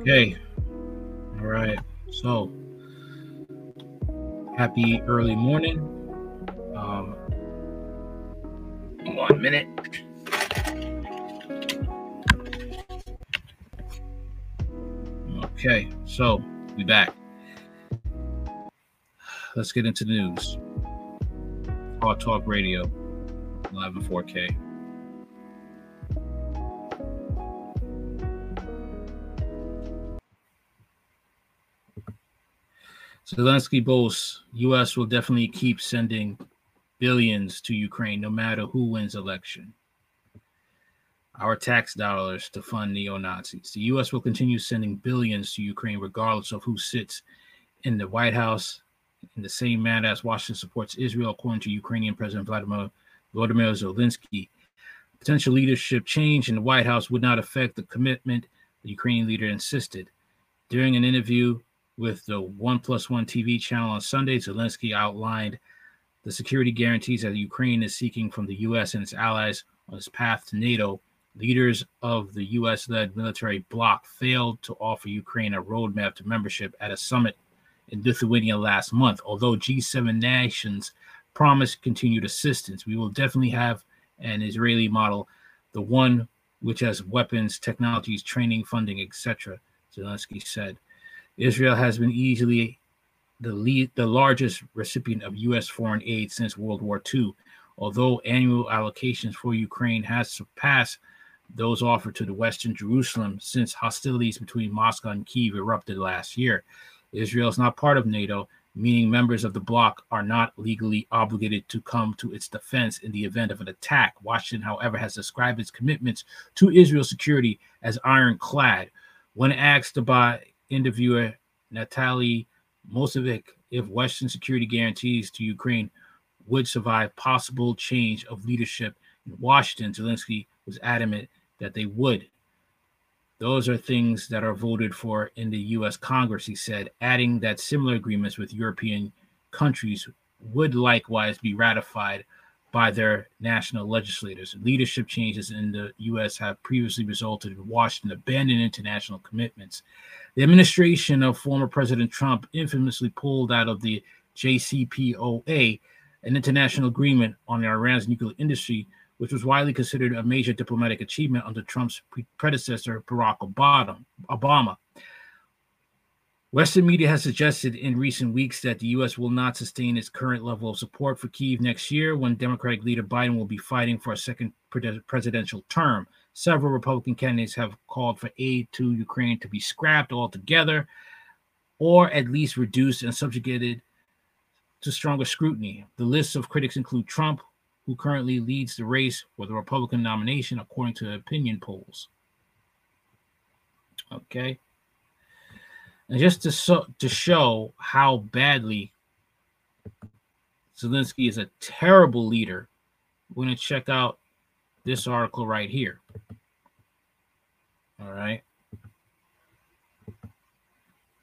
Okay. All right. So, happy early morning. Um, one minute. Okay. So, we back. Let's get into the news. Hard Talk Radio, 11 4K. Zelensky boasts U.S. will definitely keep sending billions to Ukraine no matter who wins election. Our tax dollars to fund neo Nazis. The U.S. will continue sending billions to Ukraine regardless of who sits in the White House in the same manner as Washington supports Israel, according to Ukrainian President Vladimir, Vladimir Zelensky. Potential leadership change in the White House would not affect the commitment the Ukrainian leader insisted During an interview with the One Plus One TV channel on Sunday, Zelensky outlined the security guarantees that Ukraine is seeking from the U.S. and its allies on its path to NATO. Leaders of the U.S. led military bloc failed to offer Ukraine a roadmap to membership at a summit in Lithuania last month. Although G7 nations promised continued assistance, we will definitely have an Israeli model, the one which has weapons, technologies, training, funding, etc. Zelensky said. Israel has been easily the lead, the largest recipient of U.S. foreign aid since World War II. Although annual allocations for Ukraine has surpassed those offered to the Western Jerusalem since hostilities between Moscow and Kiev erupted last year. Israel is not part of NATO, meaning members of the bloc are not legally obligated to come to its defense in the event of an attack. Washington, however, has described its commitments to Israel's security as ironclad. When asked by interviewer Natalie Mosevic if Western security guarantees to Ukraine would survive possible change of leadership in Washington, Zelensky was adamant that they would. Those are things that are voted for in the US Congress, he said, adding that similar agreements with European countries would likewise be ratified by their national legislators. Leadership changes in the U.S. have previously resulted in Washington abandoning international commitments. The administration of former President Trump infamously pulled out of the JCPOA, an international agreement on Iran's nuclear industry, which was widely considered a major diplomatic achievement under Trump's predecessor, Barack Obama. Western media has suggested in recent weeks that the U.S. will not sustain its current level of support for Kiev next year when Democratic leader Biden will be fighting for a second presidential term. Several Republican candidates have called for aid to Ukraine to be scrapped altogether or at least reduced and subjugated to stronger scrutiny. The list of critics include Trump, who currently leads the race for the Republican nomination, according to opinion polls. Okay. And just to, so, to show how badly Zelensky is a terrible leader, we're going to check out this article right here. All right.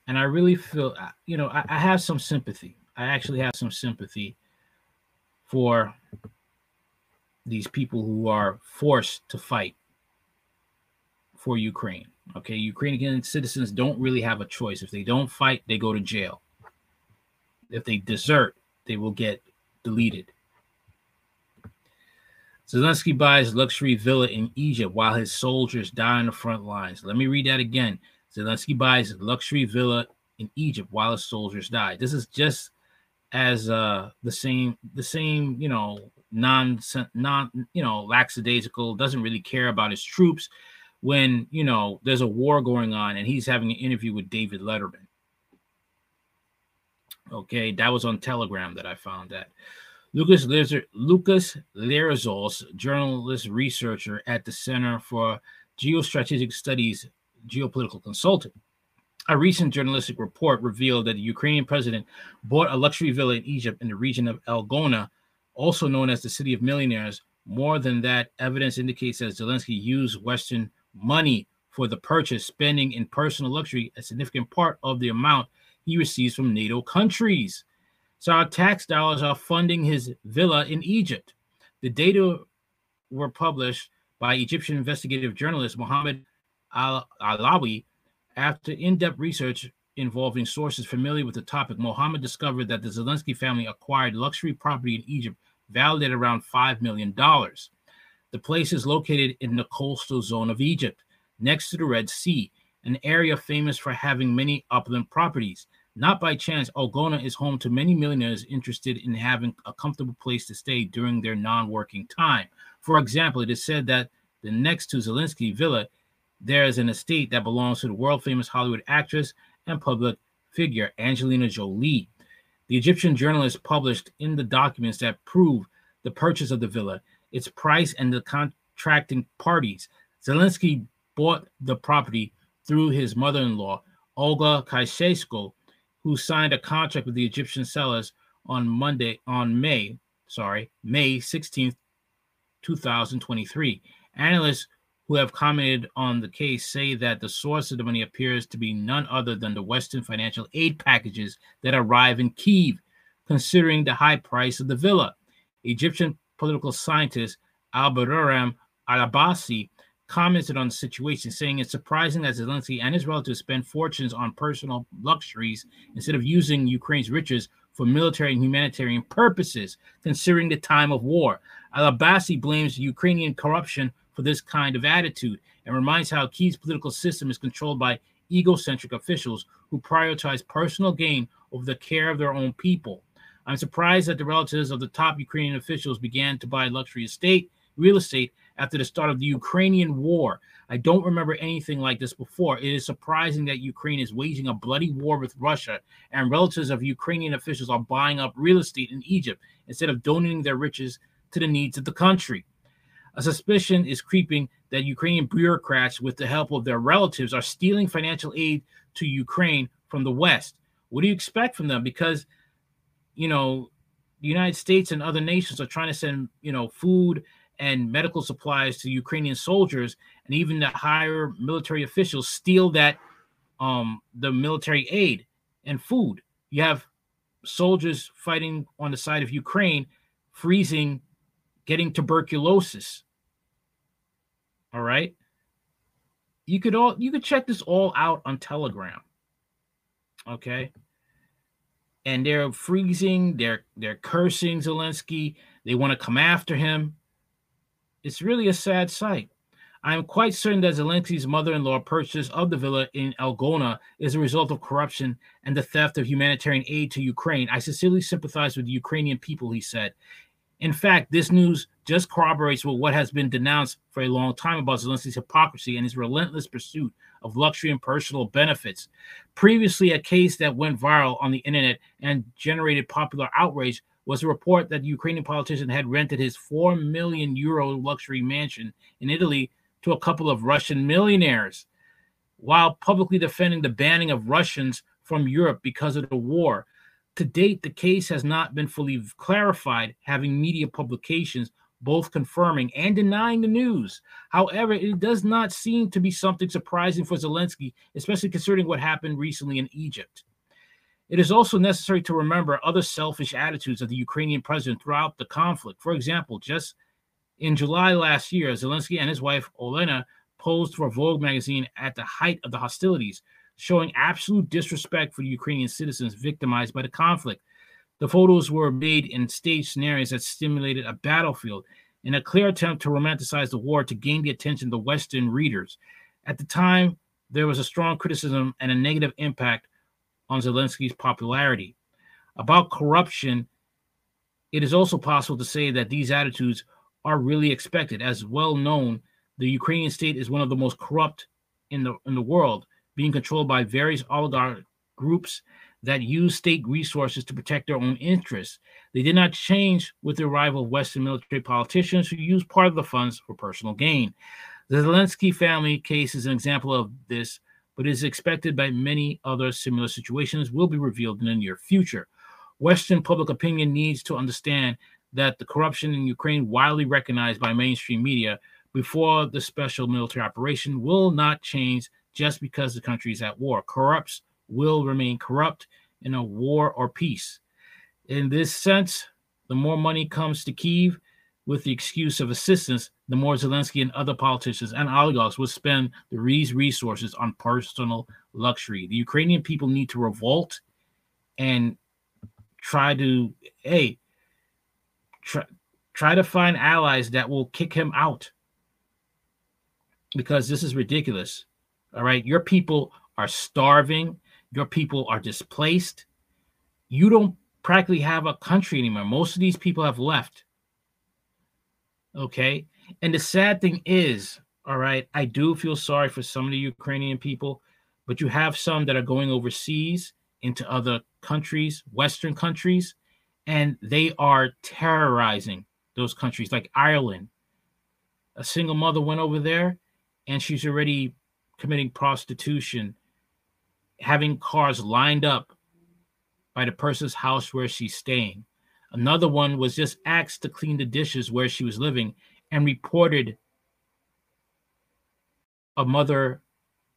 And I really feel, uh, you know, I, I have some sympathy. I actually have some sympathy for these people who are forced to fight for Ukraine. Okay, Ukrainian citizens don't really have a choice. If they don't fight, they go to jail. If they desert, they will get deleted. Zelensky buys luxury villa in Egypt while his soldiers die on the front lines. Let me read that again. Zelensky buys luxury villa in Egypt while his soldiers die. This is just as uh the same the same you know non non you know lackadaisical doesn't really care about his troops when you know there's a war going on and he's having an interview with David Letterman. Okay, that was on Telegram that I found that. Lucas Lizer, Lucas Lerizos, journalist researcher at the Center for Geostrategic Studies, geopolitical consultant. A recent journalistic report revealed that the Ukrainian president bought a luxury villa in Egypt in the region of El Gouna, also known as the City of Millionaires. More than that, evidence indicates that Zelensky used Western money for the purchase, spending in personal luxury a significant part of the amount he receives from NATO countries. So our tax dollars are funding his villa in Egypt. The data were published by Egyptian investigative journalist Mohammed Al Alawi. After in depth research involving sources familiar with the topic, Mohammed discovered that the Zelensky family acquired luxury property in Egypt valued at around $5 million. The place is located in the coastal zone of Egypt, next to the Red Sea, an area famous for having many upland properties. Not by chance, El Gouna is home to many millionaires interested in having a comfortable place to stay during their non working time. For example, it is said that the next to Zelensky Villa, there is an estate that belongs to the world famous Hollywood actress and public figure Angelina Jolie. The Egyptian journalist published in the documents that prove the purchase of the villa its price and the contracting parties. Zelensky bought the property through his mother-in-law, Olga Kaishesco, who signed a contract with the Egyptian sellers on Monday, on May, sorry, May 16th, 2023. Analysts who have commented on the case say that the source of the money appears to be none other than the Western financial aid packages that arrive in Kiev, considering the high price of the villa. Egyptian political scientist Abdurrahman Al-Abbasi commented on the situation, saying it's surprising that Zelensky and his relatives spend fortunes on personal luxuries instead of using Ukraine's riches for military and humanitarian purposes, considering the time of war. Al-Abbasi blames Ukrainian corruption for this kind of attitude and reminds how Kiev's political system is controlled by egocentric officials who prioritize personal gain over the care of their own people. I'm surprised that the relatives of the top Ukrainian officials began to buy luxury estate real estate after the start of the Ukrainian war. I don't remember anything like this before. It is surprising that Ukraine is waging a bloody war with Russia, and relatives of Ukrainian officials are buying up real estate in Egypt instead of donating their riches to the needs of the country. A suspicion is creeping that Ukrainian bureaucrats, with the help of their relatives, are stealing financial aid to Ukraine from the West. What do you expect from them? Because, you know, the United States and other nations are trying to send, you know, food and medical supplies to Ukrainian soldiers, and even the higher military officials steal that um the military aid and food. You have soldiers fighting on the side of Ukraine, freezing, getting tuberculosis. All right. You could all you could check this all out on Telegram. Okay. And they're freezing, they're they're cursing Zelensky, they want to come after him. It's really a sad sight. I am quite certain that Zelensky's mother-in-law purchase of the villa in El Gouna is a result of corruption and the theft of humanitarian aid to Ukraine. I sincerely sympathize with the Ukrainian people, he said. In fact, this news just corroborates with what has been denounced for a long time about Zelensky's hypocrisy and his relentless pursuit of luxury and personal benefits. Previously, a case that went viral on the internet and generated popular outrage was a report that the Ukrainian politician had rented his 4 million euro luxury mansion in Italy to a couple of Russian millionaires while publicly defending the banning of Russians from Europe because of the war. To date, the case has not been fully clarified, having media publications both confirming and denying the news. However, it does not seem to be something surprising for Zelensky, especially considering what happened recently in Egypt. It is also necessary to remember other selfish attitudes of the Ukrainian president throughout the conflict. For example, just in July last year, Zelensky and his wife, Olena, posed for Vogue magazine at the height of the hostilities, showing absolute disrespect for Ukrainian citizens victimized by the conflict. The photos were made in staged scenarios that stimulated a battlefield in a clear attempt to romanticize the war to gain the attention of the Western readers. At the time, there was a strong criticism and a negative impact on Zelensky's popularity. About corruption, it is also possible to say that these attitudes are really expected. As well known, the Ukrainian state is one of the most corrupt in the in the world, being controlled by various oligarch groups that use state resources to protect their own interests. They did not change with the arrival of Western military politicians who use part of the funds for personal gain. The Zelensky family case is an example of this but is expected by many other similar situations will be revealed in the near future. Western public opinion needs to understand that the corruption in Ukraine, widely recognized by mainstream media before the special military operation, will not change just because the country is at war. Corrupts will remain corrupt in a war or peace. In this sense, the more money comes to Kiev with the excuse of assistance, the more Zelensky and other politicians and oligarchs will spend these resources on personal luxury. The Ukrainian people need to revolt and try to, hey, try, try to find allies that will kick him out because this is ridiculous. All right. Your people are starving, your people are displaced. You don't practically have a country anymore. Most of these people have left. Okay. And the sad thing is, all right, I do feel sorry for some of the Ukrainian people, but you have some that are going overseas into other countries, Western countries, and they are terrorizing those countries, like Ireland. A single mother went over there and she's already committing prostitution, having cars lined up by the person's house where she's staying. Another one was just asked to clean the dishes where she was living and reported a mother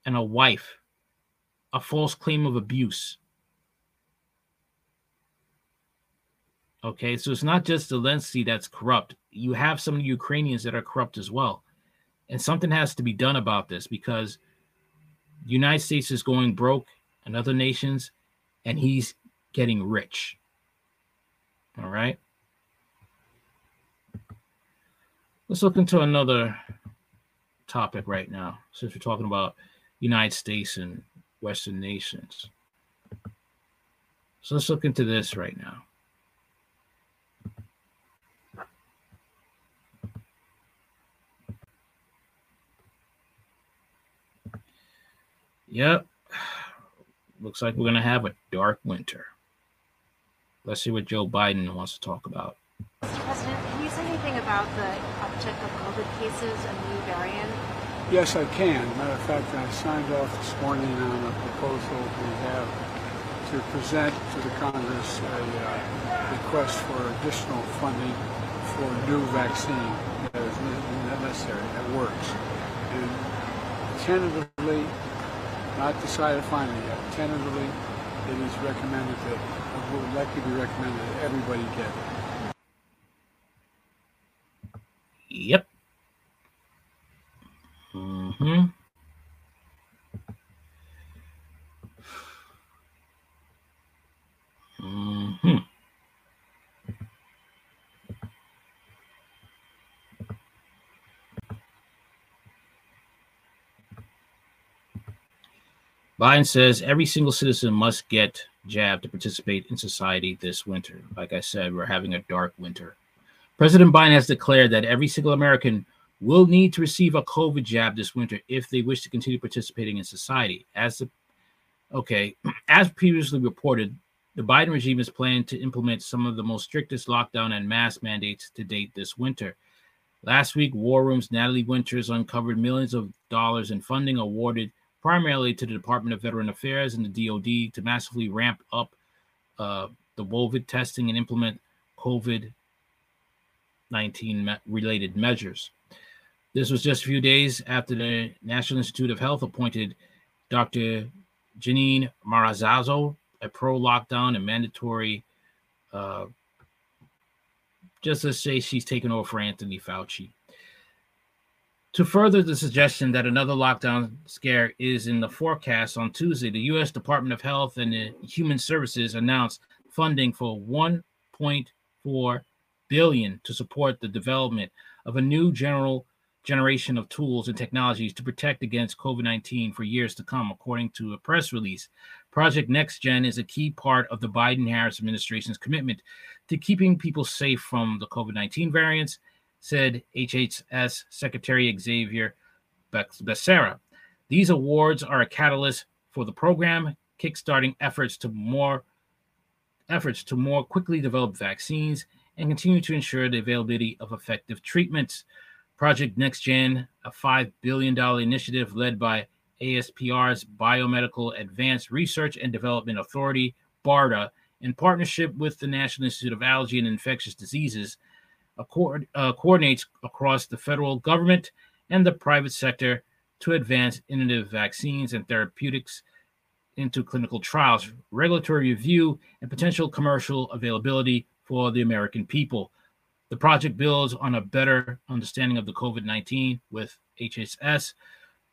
and a wife, a false claim of abuse. Okay, so it's not just Zelensky that's corrupt. You have some Ukrainians that are corrupt as well. And something has to be done about this because United States is going broke and other nations, and he's getting rich. All right. Let's look into another topic right now, since we're talking about United States and Western nations. So let's look into this right now. Yep. Looks like we're going to have a dark winter. Let's see what Joe Biden wants to talk about. Mr. President, can you say anything about the uptick of COVID cases and the new variant? Yes, I can. Matter of fact, I signed off this morning on a proposal we have to present to the Congress a uh, request for additional funding for new vaccine that is necessary, that works. And tentatively, not decided finally yet, tentatively, it is recommended that, it will likely be recommended that everybody get it. Yep. Mm-hmm. Mm-hmm. Biden says every single citizen must get jabbed to participate in society this winter. Like I said, we're having a dark winter. President Biden has declared that every single American will need to receive a COVID jab this winter if they wish to continue participating in society. As the okay, as previously reported, the Biden regime is planning to implement some of the most strictest lockdown and mask mandates to date this winter. Last week, War Room's Natalie Winters uncovered millions of dollars in funding awarded primarily to the Department of Veteran Affairs and the DoD to massively ramp up uh, the COVID testing and implement COVID 19 related measures. This was just a few days after the National Institute of Health appointed Dr. Janine Marazazo a pro lockdown and mandatory. Uh, just to say she's taken over for Anthony Fauci. To further the suggestion that another lockdown scare is in the forecast on Tuesday, the U.S. Department of Health and Human Services announced funding for 1.4 billion to support the development of a new general generation of tools and technologies to protect against COVID-19 for years to come, according to a press release. Project NextGen is a key part of the Biden-Harris administration's commitment to keeping people safe from the COVID-19 variants said HHS Secretary Xavier Becerra. These awards are a catalyst for the program, kickstarting efforts to more efforts to more quickly develop vaccines and continue to ensure the availability of effective treatments. Project NextGen, a $5 billion initiative led by ASPR's Biomedical Advanced Research and Development Authority, BARDA, in partnership with the National Institute of Allergy and Infectious Diseases, uh, coordinates across the federal government and the private sector to advance innovative vaccines and therapeutics into clinical trials, regulatory review, and potential commercial availability for the American people. The project builds on a better understanding of the COVID 19 with HHS,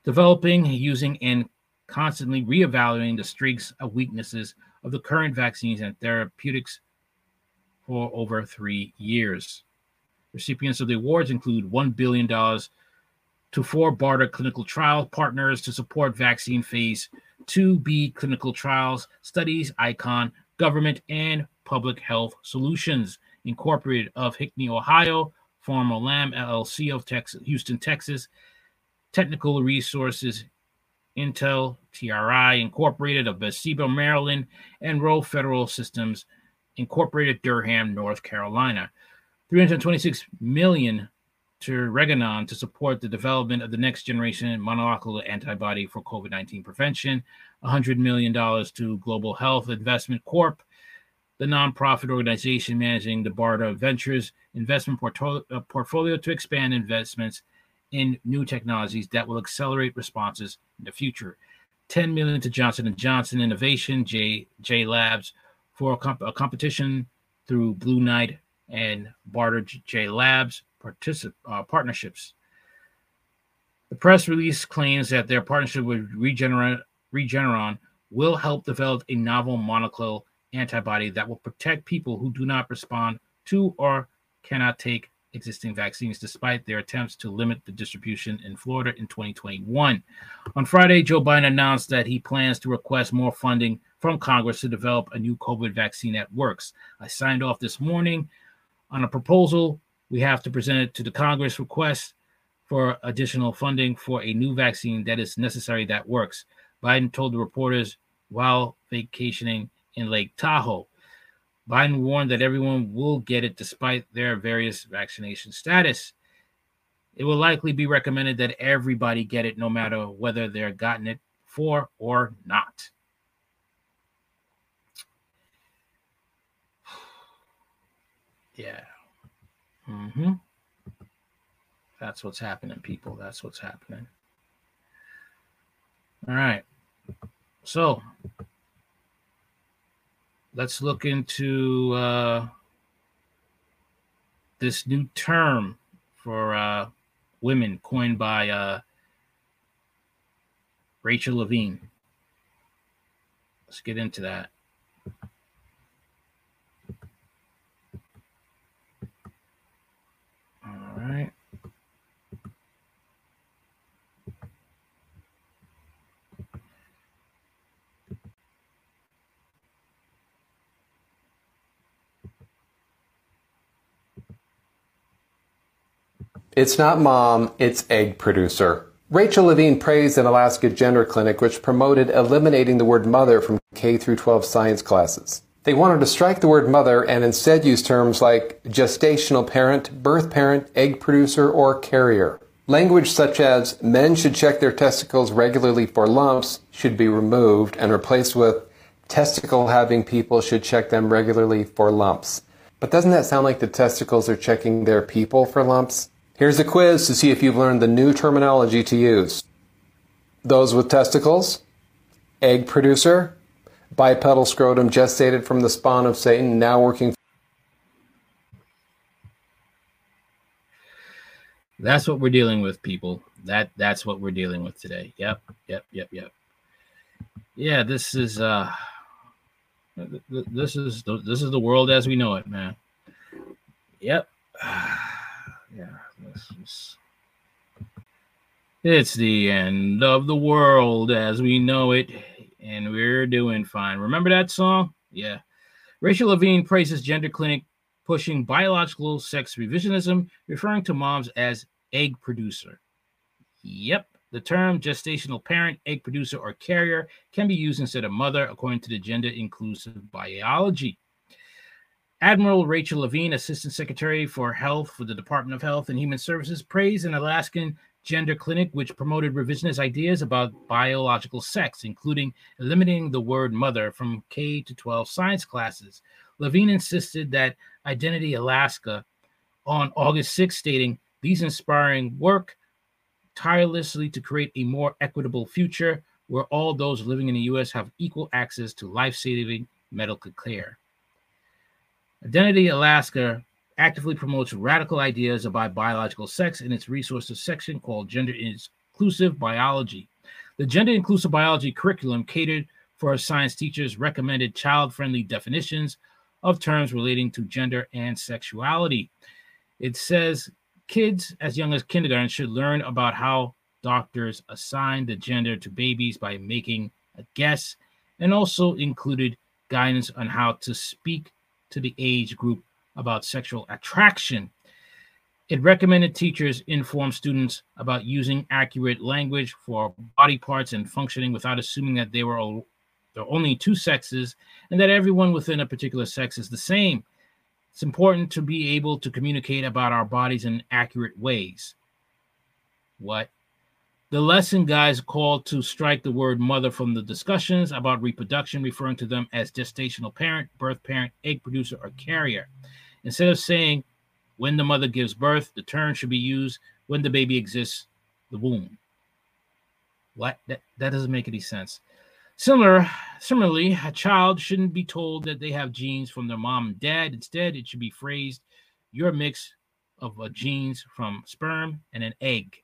developing, using, and constantly reevaluating the strengths and weaknesses of the current vaccines and therapeutics for over three years. Recipients of the awards include $1 billion to four BARDA clinical trial partners to support vaccine phase 2B clinical trials, studies, ICON, government, and public health solutions, incorporated of Hickney, Ohio, Pharm-Olam LLC of Texas, Houston, Texas, Technical Resources, Intel, TRI, Incorporated of Bethesda, Maryland, and Rho Federal Systems, Incorporated, Durham, North Carolina. 326 million to Regeneron to support the development of the next generation monoclonal antibody for COVID-19 prevention, $100 million to Global Health Investment Corp, the nonprofit organization managing the BARDA Ventures investment portfolio, uh, portfolio to expand investments in new technologies that will accelerate responses in the future. 10 million to Johnson & Johnson Innovation, J, J Labs for a, comp- a competition through Blue Knight and BARDA J Labs particip- uh, partnerships. The press release claims that their partnership with Regeneron, Regeneron will help develop a novel monoclonal antibody that will protect people who do not respond to or cannot take existing vaccines, despite their attempts to limit the distribution in Florida in 2021. On Friday, Joe Biden announced that he plans to request more funding from Congress to develop a new COVID vaccine that works. I signed off this morning on a proposal. We have to present it to the Congress request for additional funding for a new vaccine that is necessary that works. Biden told the reporters while vacationing in Lake Tahoe. Biden warned that everyone will get it despite their various vaccination status. It will likely be recommended that everybody get it no matter whether they're gotten it for or not. Yeah. Mm-hmm. That's what's happening, people. That's what's happening. All right. So let's look into uh, this new term for uh, women coined by uh, Rachel Levine. Let's get into that. All right. It's not mom, it's egg producer. Rachel Levine praised an Alaska gender clinic which promoted eliminating the word mother from K through 12 science classes. They wanted to strike the word mother and instead use terms like gestational parent, birth parent, egg producer, or carrier. Language such as men should check their testicles regularly for lumps should be removed and replaced with testicle having people should check them regularly for lumps. But doesn't that sound like the testicles are checking their people for lumps? Here's a quiz to see if you've learned the new terminology to use. Those with testicles, egg producer, bipedal scrotum gestated from the spawn of Satan, now working. That's what we're dealing with, people. That that's what we're dealing with today. Yep, yep, yep, yep. Yeah, this is uh this is this is the world as we know it, man. Yep. Yeah. this is. It's the end of the world as we know it, and we're doing fine. Remember that song? Yeah. Rachel Levine praises gender clinic pushing biological sex revisionism, referring to moms as egg producer. Yep, the term gestational parent, egg producer, or carrier can be used instead of mother, according to the gender inclusive biology. Admiral Rachel Levine, Assistant Secretary for Health for the Department of Health and Human Services, praised an Alaskan gender clinic which promoted revisionist ideas about biological sex, including eliminating the word mother from K to 12 science classes. Levine insisted that Identity Alaska on August 6, stating, These inspiring work tirelessly to create a more equitable future where all those living in the U.S. have equal access to life saving medical care. Identity Alaska actively promotes radical ideas about biological sex in its resources section called Gender Inclusive Biology. The Gender Inclusive Biology curriculum catered for science teachers recommended child friendly definitions of terms relating to gender and sexuality. It says kids as young as kindergarten should learn about how doctors assign the gender to babies by making a guess, and also included guidance on how to speak to the age group about sexual attraction. It recommended teachers inform students about using accurate language for body parts and functioning without assuming that they were all, there are only two sexes and that everyone within a particular sex is the same. It's important to be able to communicate about our bodies in accurate ways. What? The lesson guides called to strike the word mother from the discussions about reproduction, referring to them as gestational parent, birth parent, egg producer, or carrier. Instead of saying when the mother gives birth, the term should be used when the baby exists, the womb. What? That, that doesn't make any sense. Similar, similarly, a child shouldn't be told that they have genes from their mom and dad. Instead, it should be phrased, "You're a mix of uh, genes from sperm and an egg."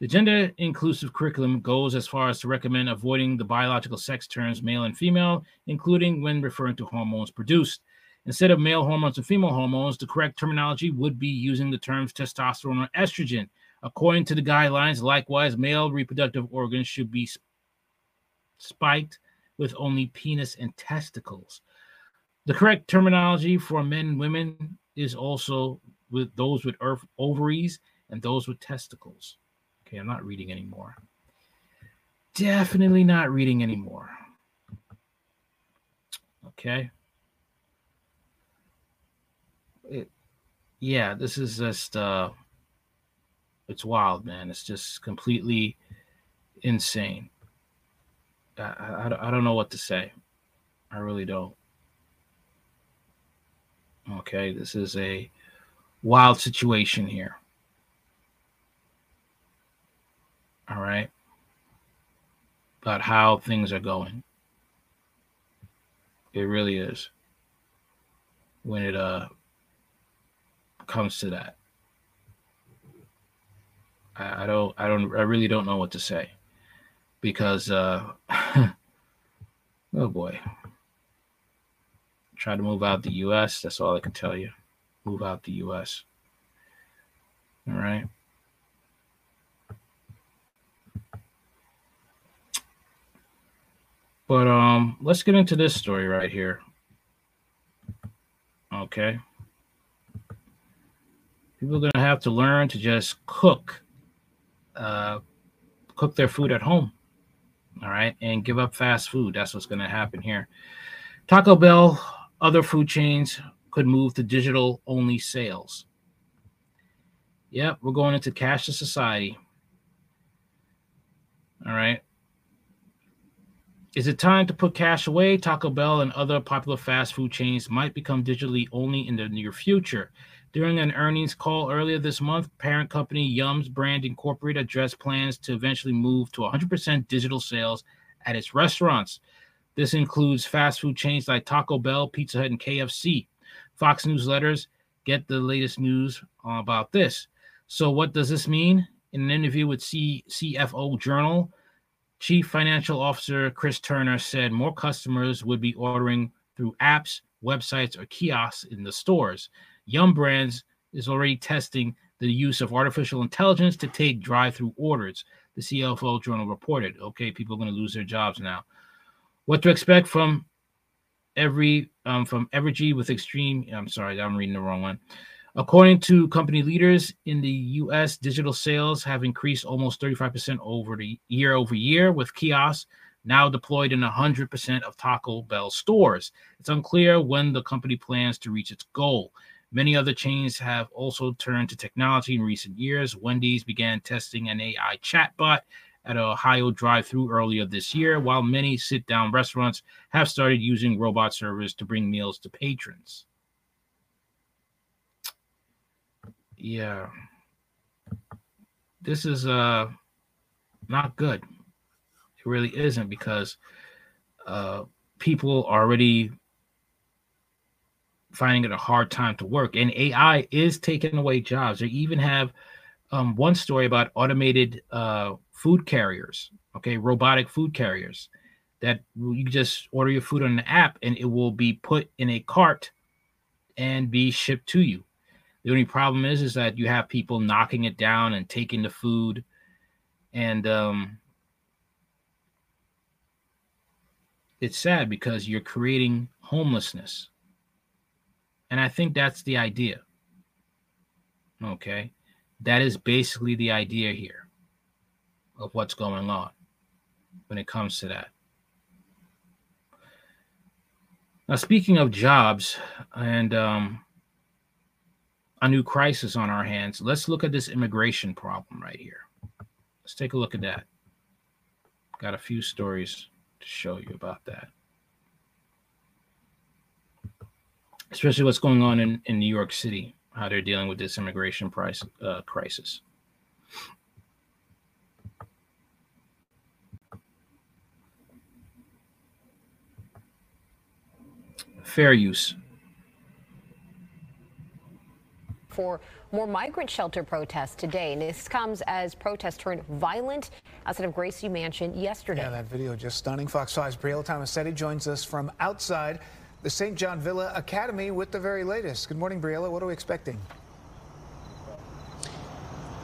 The gender inclusive curriculum goes as far as to recommend avoiding the biological sex terms male and female, including when referring to hormones produced. Instead of male hormones and female hormones, the correct terminology would be using the terms testosterone or estrogen. According to the guidelines, likewise, male reproductive organs should be spiked with only penis and testicles. The correct terminology for men and women is also with those with ovaries and those with testicles. Okay, I'm not reading anymore. Definitely not reading anymore. Okay. It, yeah, this is just uh it's wild, man. It's just completely insane. I, I, I don't know what to say. I really don't. Okay, this is a wild situation here. all right, about how things are going. It really is when it uh comes to that. I, I don't I don't I really don't know what to say because uh oh boy. Try to move out the US, that's all I can tell you. Move out the US. All right. But um, let's get into this story right here. Okay. People are gonna have to learn to just cook, uh, cook their food at home. All right, and give up fast food. That's what's gonna happen here. Taco Bell, other food chains could move to digital only sales. Yep, we're going into cashless society. All right. Is it time to put cash away? Taco Bell and other popular fast food chains might become digitally only in the near future. During an earnings call earlier this month, parent company Yum's Brand Incorporated addressed plans to eventually move to 100% digital sales at its restaurants. This includes fast food chains like Taco Bell, Pizza Hut, and KFC. Fox Newsletters get the latest news about this. So, what does this mean? In an interview with C- CFO Journal, Chief Financial Officer Chris Turner said more customers would be ordering through apps, websites, or kiosks in the stores. Yum Brands is already testing the use of artificial intelligence to take drive-through orders. The CFO Journal reported. Okay, people are going to lose their jobs now. What to expect from every um, from Evergy with extreme? I'm sorry, I'm reading the wrong one. According to company leaders in the US, digital sales have increased almost 35% over the year over year, with kiosks now deployed in 100% of Taco Bell stores. It's unclear when the company plans to reach its goal. Many other chains have also turned to technology in recent years. Wendy's began testing an AI chatbot at a Ohio drive through earlier this year, while many sit down restaurants have started using robot servers to bring meals to patrons. yeah, this is uh not good. It really isn't because uh people already finding it a hard time to work, and AI is taking away jobs. They even have um, one story about automated uh, food carriers, okay, robotic food carriers that you just order your food on an app and it will be put in a cart and be shipped to you. The only problem is is that you have people knocking it down and taking the food, and um, it's sad because you're creating homelessness, and I think that's the idea. Okay, that is basically the idea here of what's going on when it comes to that. Now, speaking of jobs and um, a new crisis on our hands. Let's look at this immigration problem right here. Let's take a look at that. Got a few stories to show you about that. Especially what's going on in, in New York City. how they're dealing with this immigration price uh, crisis. Fair use. For more migrant shelter protests today. And this comes as protests turned violent outside of Gracie Mansion yesterday. Yeah, that video just stunning. Fox 5's Brielle Tomasetti joins us from outside the St. John Villa Academy with the very latest. Good morning, Briella. What are we expecting?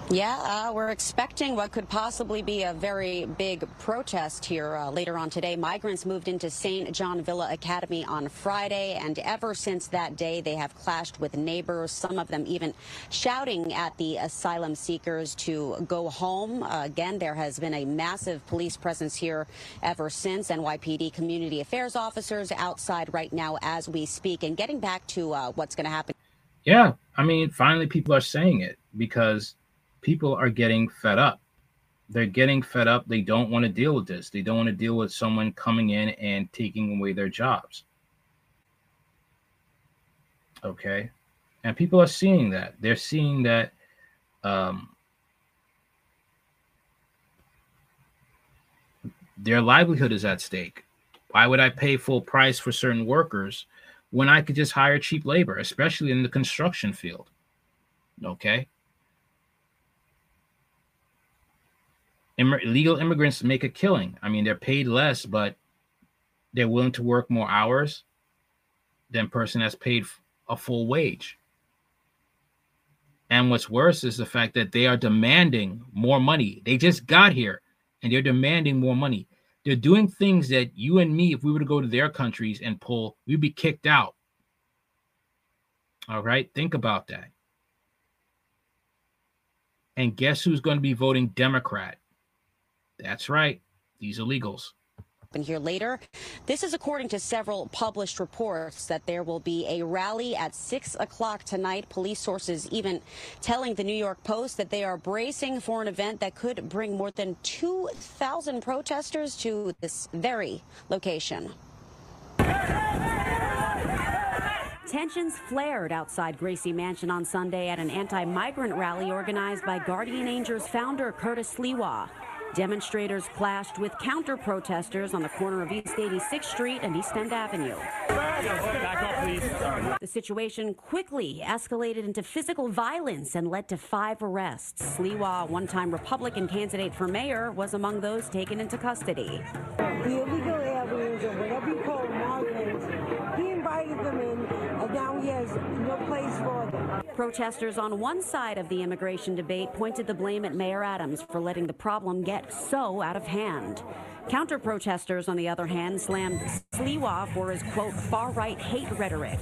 Yeah, uh, we're expecting what could possibly be a very big protest here uh, later on today. Migrants moved into St. John Villa Academy on Friday, and ever since that day, they have clashed with neighbors, some of them even shouting at the asylum seekers to go home. Uh, again, there has been a massive police presence here ever since. NYPD community affairs officers outside right now as we speak. And getting back to uh, what's going to happen. Yeah, I mean, finally, people are saying it because people are getting fed up. They're getting fed up. They don't want to deal with this. They don't want to deal with someone coming in and taking away their jobs. Okay. And people are seeing that. They're seeing that um, their livelihood is at stake. Why would I pay full price for certain workers when I could just hire cheap labor, especially in the construction field? Okay. Illegal immigrants make a killing. I mean, they're paid less, but they're willing to work more hours than person that's paid a full wage. And what's worse is the fact that they are demanding more money. They just got here and they're demanding more money. They're doing things that you and me, if we were to go to their countries and pull, we'd be kicked out. All right, think about that. And guess who's going to be voting Democrat? That's right, these illegals. And here later, this is according to several published reports that there will be a rally at 6 o'clock tonight. Police sources even telling the New York Post that they are bracing for an event that could bring more than 2,000 protesters to this very location. Tensions flared outside Gracie Mansion on Sunday at an anti-migrant rally organized by Guardian Angels founder Curtis Sliwa. Demonstrators clashed with counter protesters on the corner of East 86th Street and East End Avenue. The situation quickly escalated into physical violence and led to five arrests. Sliwa, one time Republican candidate for mayor, was among those taken into custody. The illegal aliens, or whatever you call them, Protesters on one side of the immigration debate pointed the blame at Mayor Adams for letting the problem get so out of hand. Counter protesters, on the other hand, slammed Sliwa for his quote far right hate rhetoric.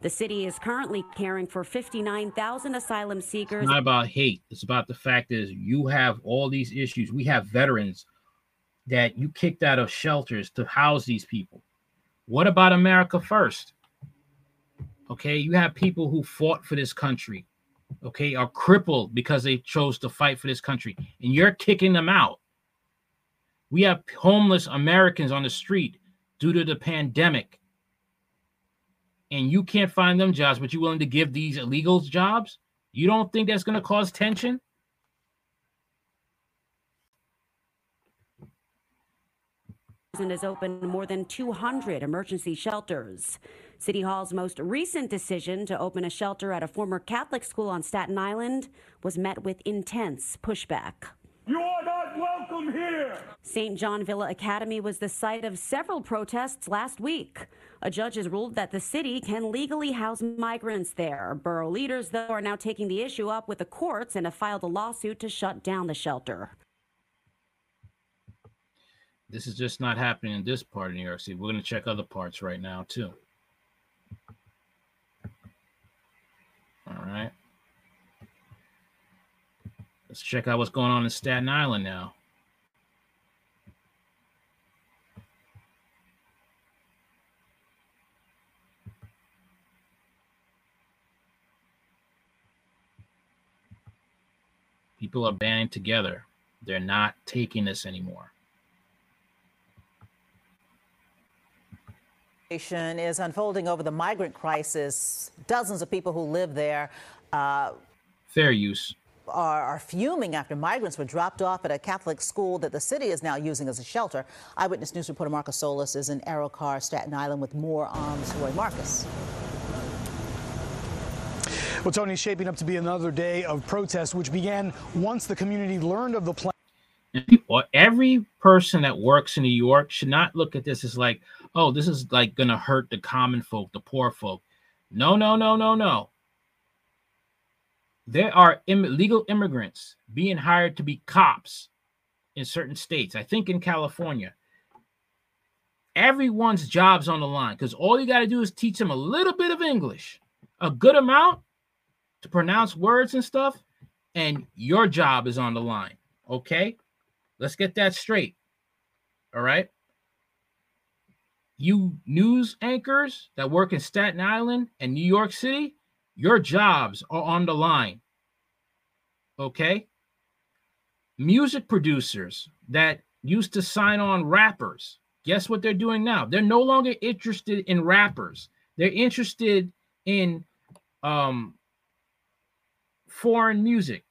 The city is currently caring for 59,000 asylum seekers. It's not about hate. It's about the fact is you have all these issues. We have veterans that you kicked out of shelters to house these people. What about America first? Okay, you have people who fought for this country, okay, are crippled because they chose to fight for this country, and you're kicking them out. We have homeless Americans on the street due to the pandemic, and you can't find them jobs, but you're willing to give these illegals jobs? You don't think that's going to cause tension? has opened more than 200 emergency shelters. City Hall's most recent decision to open a shelter at a former Catholic school on Staten Island was met with intense pushback. You are not welcome here. St. John Villa Academy was the site of several protests last week. A judge has ruled that the city can legally house migrants there. Borough leaders, though, are now taking the issue up with the courts and have filed a lawsuit to shut down the shelter. This is just not happening in this part of New York City. We're going to check other parts right now, too. All right. Let's check out what's going on in Staten Island now. People are banding together. They're not taking this anymore. Is unfolding over the migrant crisis. Dozens of people who live there uh, Fair use. are, are fuming after migrants were dropped off at a Catholic school that the city is now using as a shelter. Eyewitness News reporter Marcus Solis is in Arrochar, Staten Island, with more on this story. Marcus. Well, Tony, it's shaping up to be another day of protest, which began once the community learned of the plan. Every person that works in New York should not look at this as like, oh, this is like gonna hurt the common folk, the poor folk. No, no, no, no, no. There are Im- illegal immigrants being hired to be cops in certain states. I think in California. Everyone's job's on the line because all you got to do is teach them a little bit of English, a good amount to pronounce words and stuff, and your job is on the line. Okay? Let's get that straight. All right. You news anchors that work in Staten Island and New York City, your jobs are on the line. Okay. Music producers that used to sign on rappers, guess what they're doing now? They're no longer interested in rappers. They're interested in um foreign music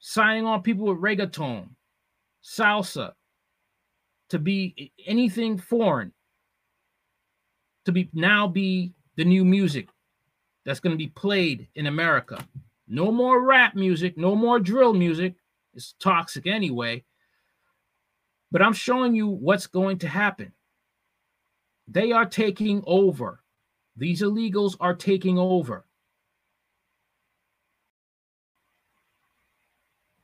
signing on people with reggaeton, salsa, to be anything foreign, to be now be the new music that's going to be played in America. No more rap music, no more drill music. It's toxic anyway. But I'm showing you what's going to happen. They are taking over. These illegals are taking over.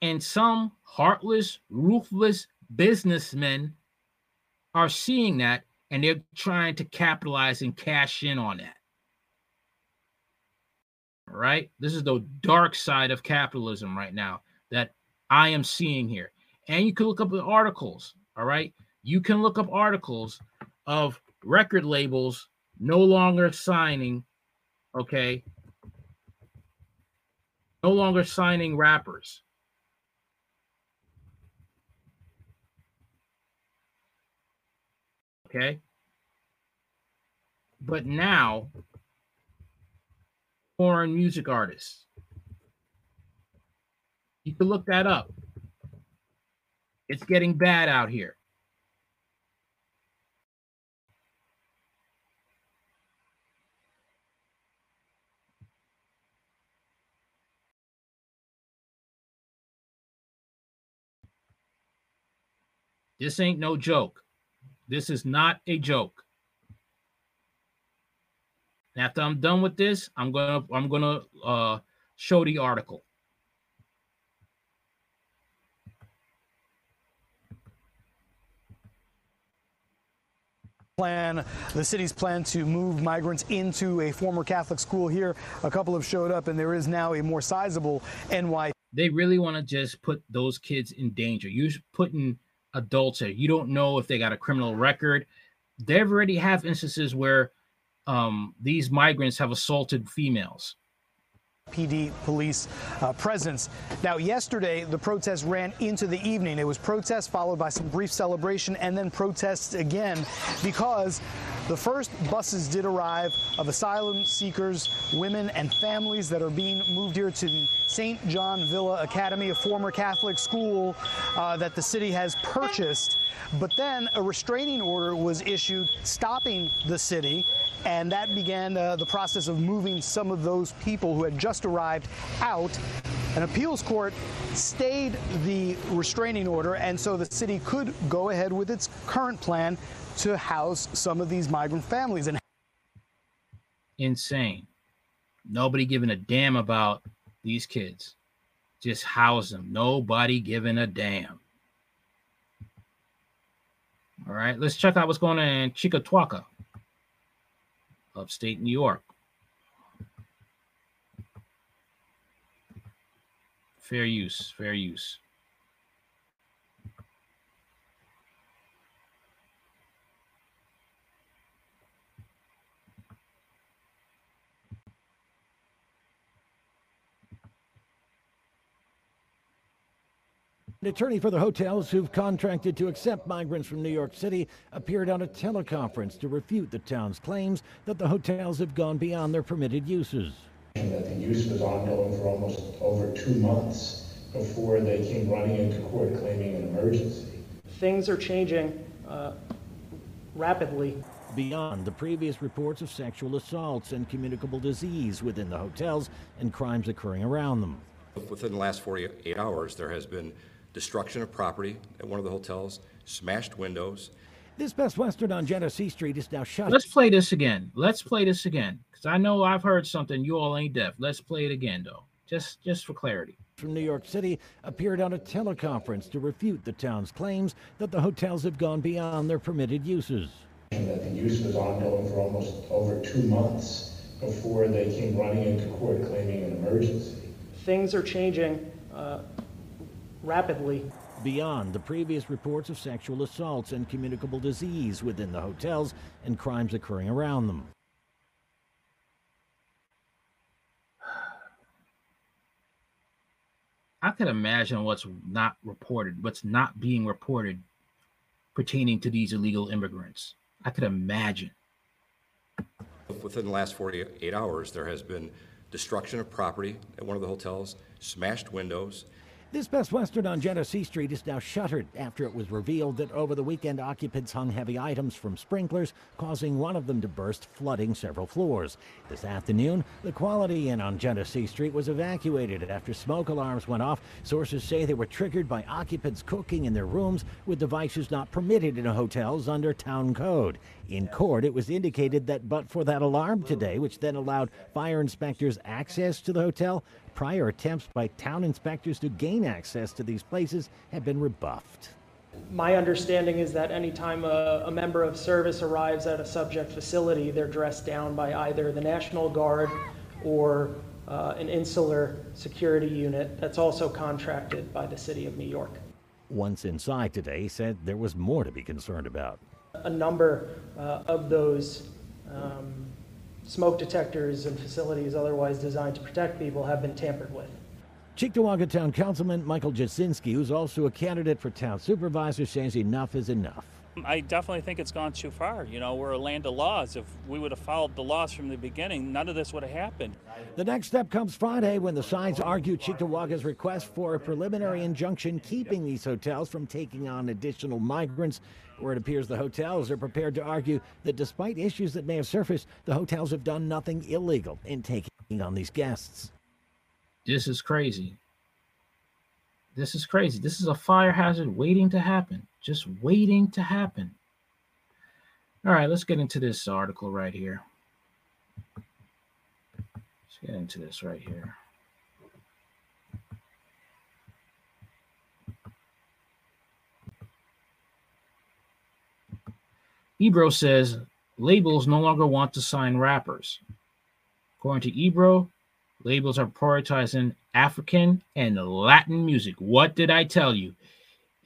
And some heartless, ruthless businessmen are seeing that and they're trying to capitalize and cash in on that. All right? This is the dark side of capitalism right now that I am seeing here. And you can look up the articles. All right? You can look up articles of record labels no longer signing, okay? No longer signing rappers. Okay. But now, foreign music artists. You can look that up. It's getting bad out here. This ain't no joke. This is not a joke. After I'm done with this, I'm gonna I'm gonna uh, show the article. plan, the city's plan to move migrants into a former Catholic school here. A couple have showed up, and there is now a more sizable NY. They really want to just put those kids in danger. You're putting adults. You don't know if they got a criminal record. They've already have instances where um, these migrants have assaulted females. PD police uh, presence. Now, yesterday, the protest ran into the evening. It was protests followed by some brief celebration and then protests again because the first buses did arrive of asylum seekers, women, and families that are being moved here to the St. John Villa Academy, a former Catholic school uh, that the city has purchased. But then a restraining order was issued stopping the city and that began uh, the process of moving some of those people who had just arrived out. An appeals court stayed the restraining order, and so the city could go ahead with its current plan to house some of these migrant families. And Insane. Nobody giving a damn about these kids. Just house them. Nobody giving a damn. All right, let's check out what's going on in Cheektowaga upstate New York. Fair use, fair use. An attorney for the hotels who've contracted to accept migrants from New York City appeared on a teleconference to refute the town's claims that the hotels have gone beyond their permitted uses. That the use was ongoing for almost over two months before they came running into court claiming an emergency. Things are changing uh, rapidly. Beyond the previous reports of sexual assaults and communicable disease within the hotels and crimes occurring around them. Within the last 48 hours, there has been destruction of property at one of the hotels, smashed windows. This Best Western on Genesee Street is now shut. Let's play this again. Let's play this again because I know I've heard something. You all ain't deaf. Let's play it again though, just just for clarity. From New York City appeared on a teleconference to refute the town's claims that the hotels have gone beyond their permitted uses. That the use was ongoing for almost over two months before they came running into court claiming an emergency. Things are changing uh, rapidly. Beyond the previous reports of sexual assaults and communicable disease within the hotels and crimes occurring around them. I could imagine what's not reported, what's not being reported pertaining to these illegal immigrants. I could imagine. Within the last 48 hours, there has been destruction of property at one of the hotels, smashed windows. This Best Western on Genesee Street is now shuttered after it was revealed that over the weekend occupants hung heavy items from sprinklers, causing one of them to burst, flooding several floors. This afternoon, the Quality Inn on Genesee Street was evacuated after smoke alarms went off. Sources say they were triggered by occupants cooking in their rooms with devices not permitted in hotels under town code. In court, it was indicated that but for that alarm today, which then allowed fire inspectors access to the hotel, prior attempts by town inspectors to gain access to these places have been rebuffed. My understanding is that anytime a, a member of service arrives at a subject facility, they're dressed down by either the National Guard or uh, an insular security unit that's also contracted by the city of New York. Once inside today, said there was more to be concerned about. A number uh, of those um, smoke detectors and facilities otherwise designed to protect people have been tampered with. Cheektowaga Town Councilman Michael Jasinski, who's also a candidate for town supervisor, says enough is enough. I definitely think it's gone too far. You know, we're a land of laws. If we would have followed the laws from the beginning, none of this would have happened. The next step comes Friday when the sides argue Cheektowaga's request for a preliminary injunction keeping these hotels from taking on additional migrants. Where it appears the hotels are prepared to argue that despite issues that may have surfaced, the hotels have done nothing illegal in taking on these guests. This is crazy. This is crazy. This is a fire hazard waiting to happen, just waiting to happen. All right, let's get into this article right here. Let's get into this right here. Ebro says labels no longer want to sign rappers. According to Ebro, labels are prioritizing African and Latin music. What did I tell you?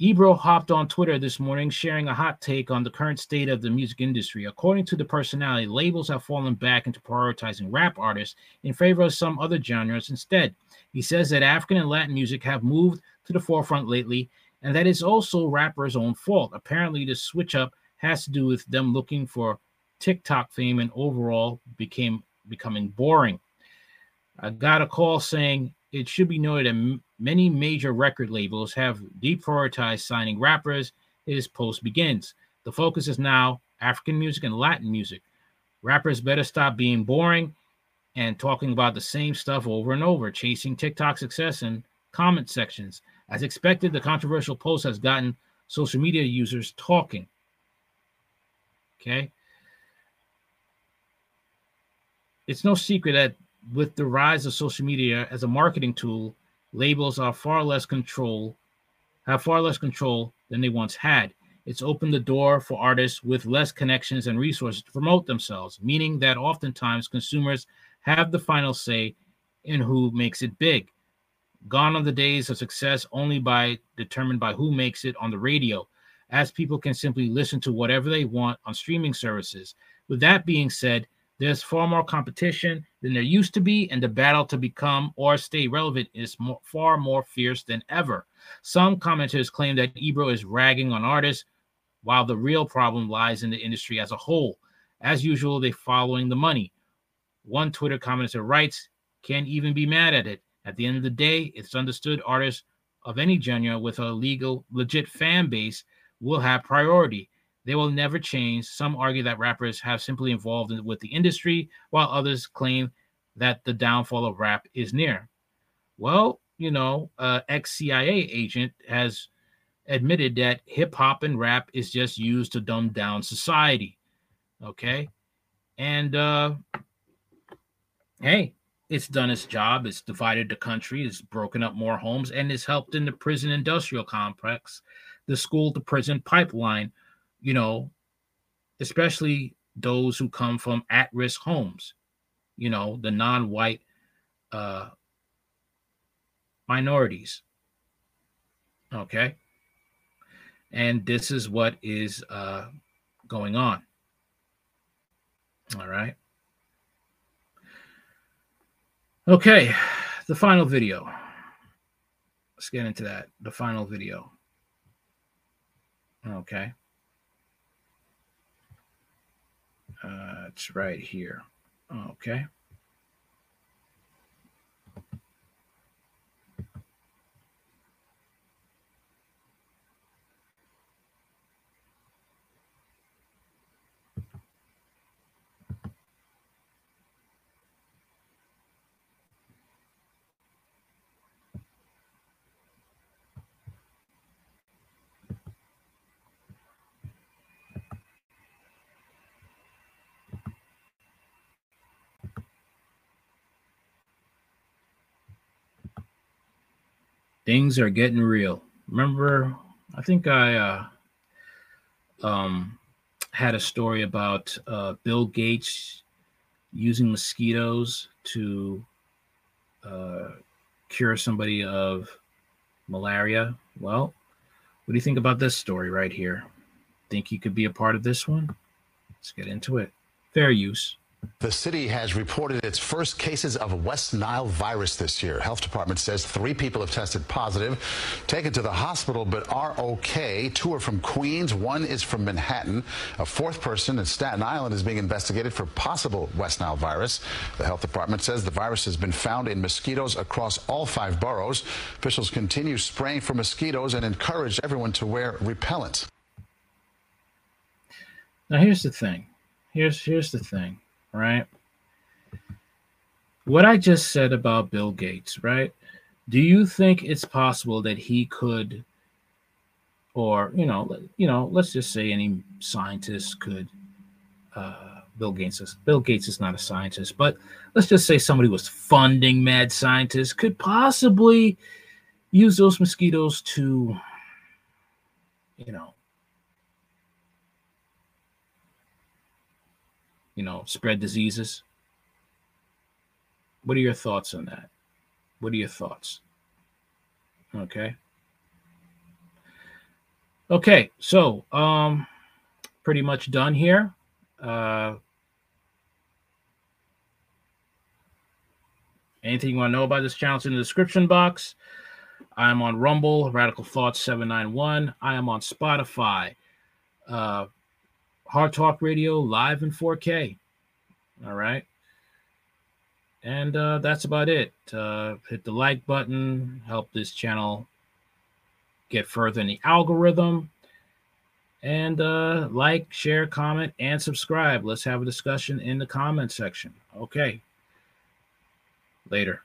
Ebro hopped on Twitter this morning sharing a hot take on the current state of the music industry. According to the personality, labels have fallen back into prioritizing rap artists in favor of some other genres instead. He says that African and Latin music have moved to the forefront lately, and that it's also rappers' own fault. Apparently, the switch up has to do with them looking for TikTok fame and overall became becoming boring. I got a call saying it should be noted that m- many major record labels have deprioritized signing rappers as post begins. The focus is now African music and Latin music. Rappers better stop being boring and talking about the same stuff over and over, chasing TikTok success and comment sections. As expected, the controversial post has gotten social media users talking. Okay. It's no secret that with the rise of social media as a marketing tool, labels are far less control, have far less control than they once had. It's opened the door for artists with less connections and resources to promote themselves, meaning that oftentimes consumers have the final say in who makes it big. Gone are the days of success only by determined by who makes it on the radio, as people can simply listen to whatever they want on streaming services. With that being said, there's far more competition than there used to be, and the battle to become or stay relevant is more, far more fierce than ever. Some commenters claim that Ebro is ragging on artists, while the real problem lies in the industry as a whole. As usual, they're following the money. One Twitter commenter writes, Can't even be mad at it. At the end of the day, it's understood artists of any genre with a legal, legit fan base will have priority. They will never change. Some argue that rappers have simply evolved with the industry, while others claim that the downfall of rap is near. Well, you know, uh, ex CIA agent has admitted that hip hop and rap is just used to dumb down society. Okay. And uh, hey, it's done its job. It's divided the country, it's broken up more homes, and it's helped in the prison industrial complex, the school to prison pipeline, you know, especially those who come from at risk homes, you know, the non white uh, minorities. Okay. And this is what is uh, going on. All right. Okay. The final video. Let's get into that. The final video. Okay. Uh, it's right here. Okay. Things are getting real. Remember, I think I uh, um, had a story about uh, Bill Gates using mosquitoes to uh, cure somebody of malaria. Well, what do you think about this story right here? Think you could be a part of this one? Let's get into it. Fair use. The city has reported its first cases of West Nile virus this year. Health department says three people have tested positive, taken to the hospital, but are okay. Two are from Queens, one is from Manhattan. A fourth person in Staten Island is being investigated for possible West Nile virus. The health department says the virus has been found in mosquitoes across all five boroughs. Officials continue spraying for mosquitoes and encourage everyone to wear repellent. Now here's the thing. Here's here's the thing right? What I just said about Bill Gates, right? Do you think it's possible that he could, or you know, you know, let's just say any scientist could. Uh, Bill Gates is Bill Gates is not a scientist, but let's just say somebody was funding mad scientists could possibly use those mosquitoes to, you know, you know, spread diseases. What are your thoughts on that? What are your thoughts? Okay. Okay, so um pretty much done here. Uh anything you want to know about this channel is in the description box. I am on Rumble, Radical Thoughts 791. I am on Spotify. Uh Hard Talk Radio live in 4K. All right. And uh, that's about it. Uh, hit the like button, help this channel get further in the algorithm. And uh, like, share, comment, and subscribe. Let's have a discussion in the comment section. Okay. Later.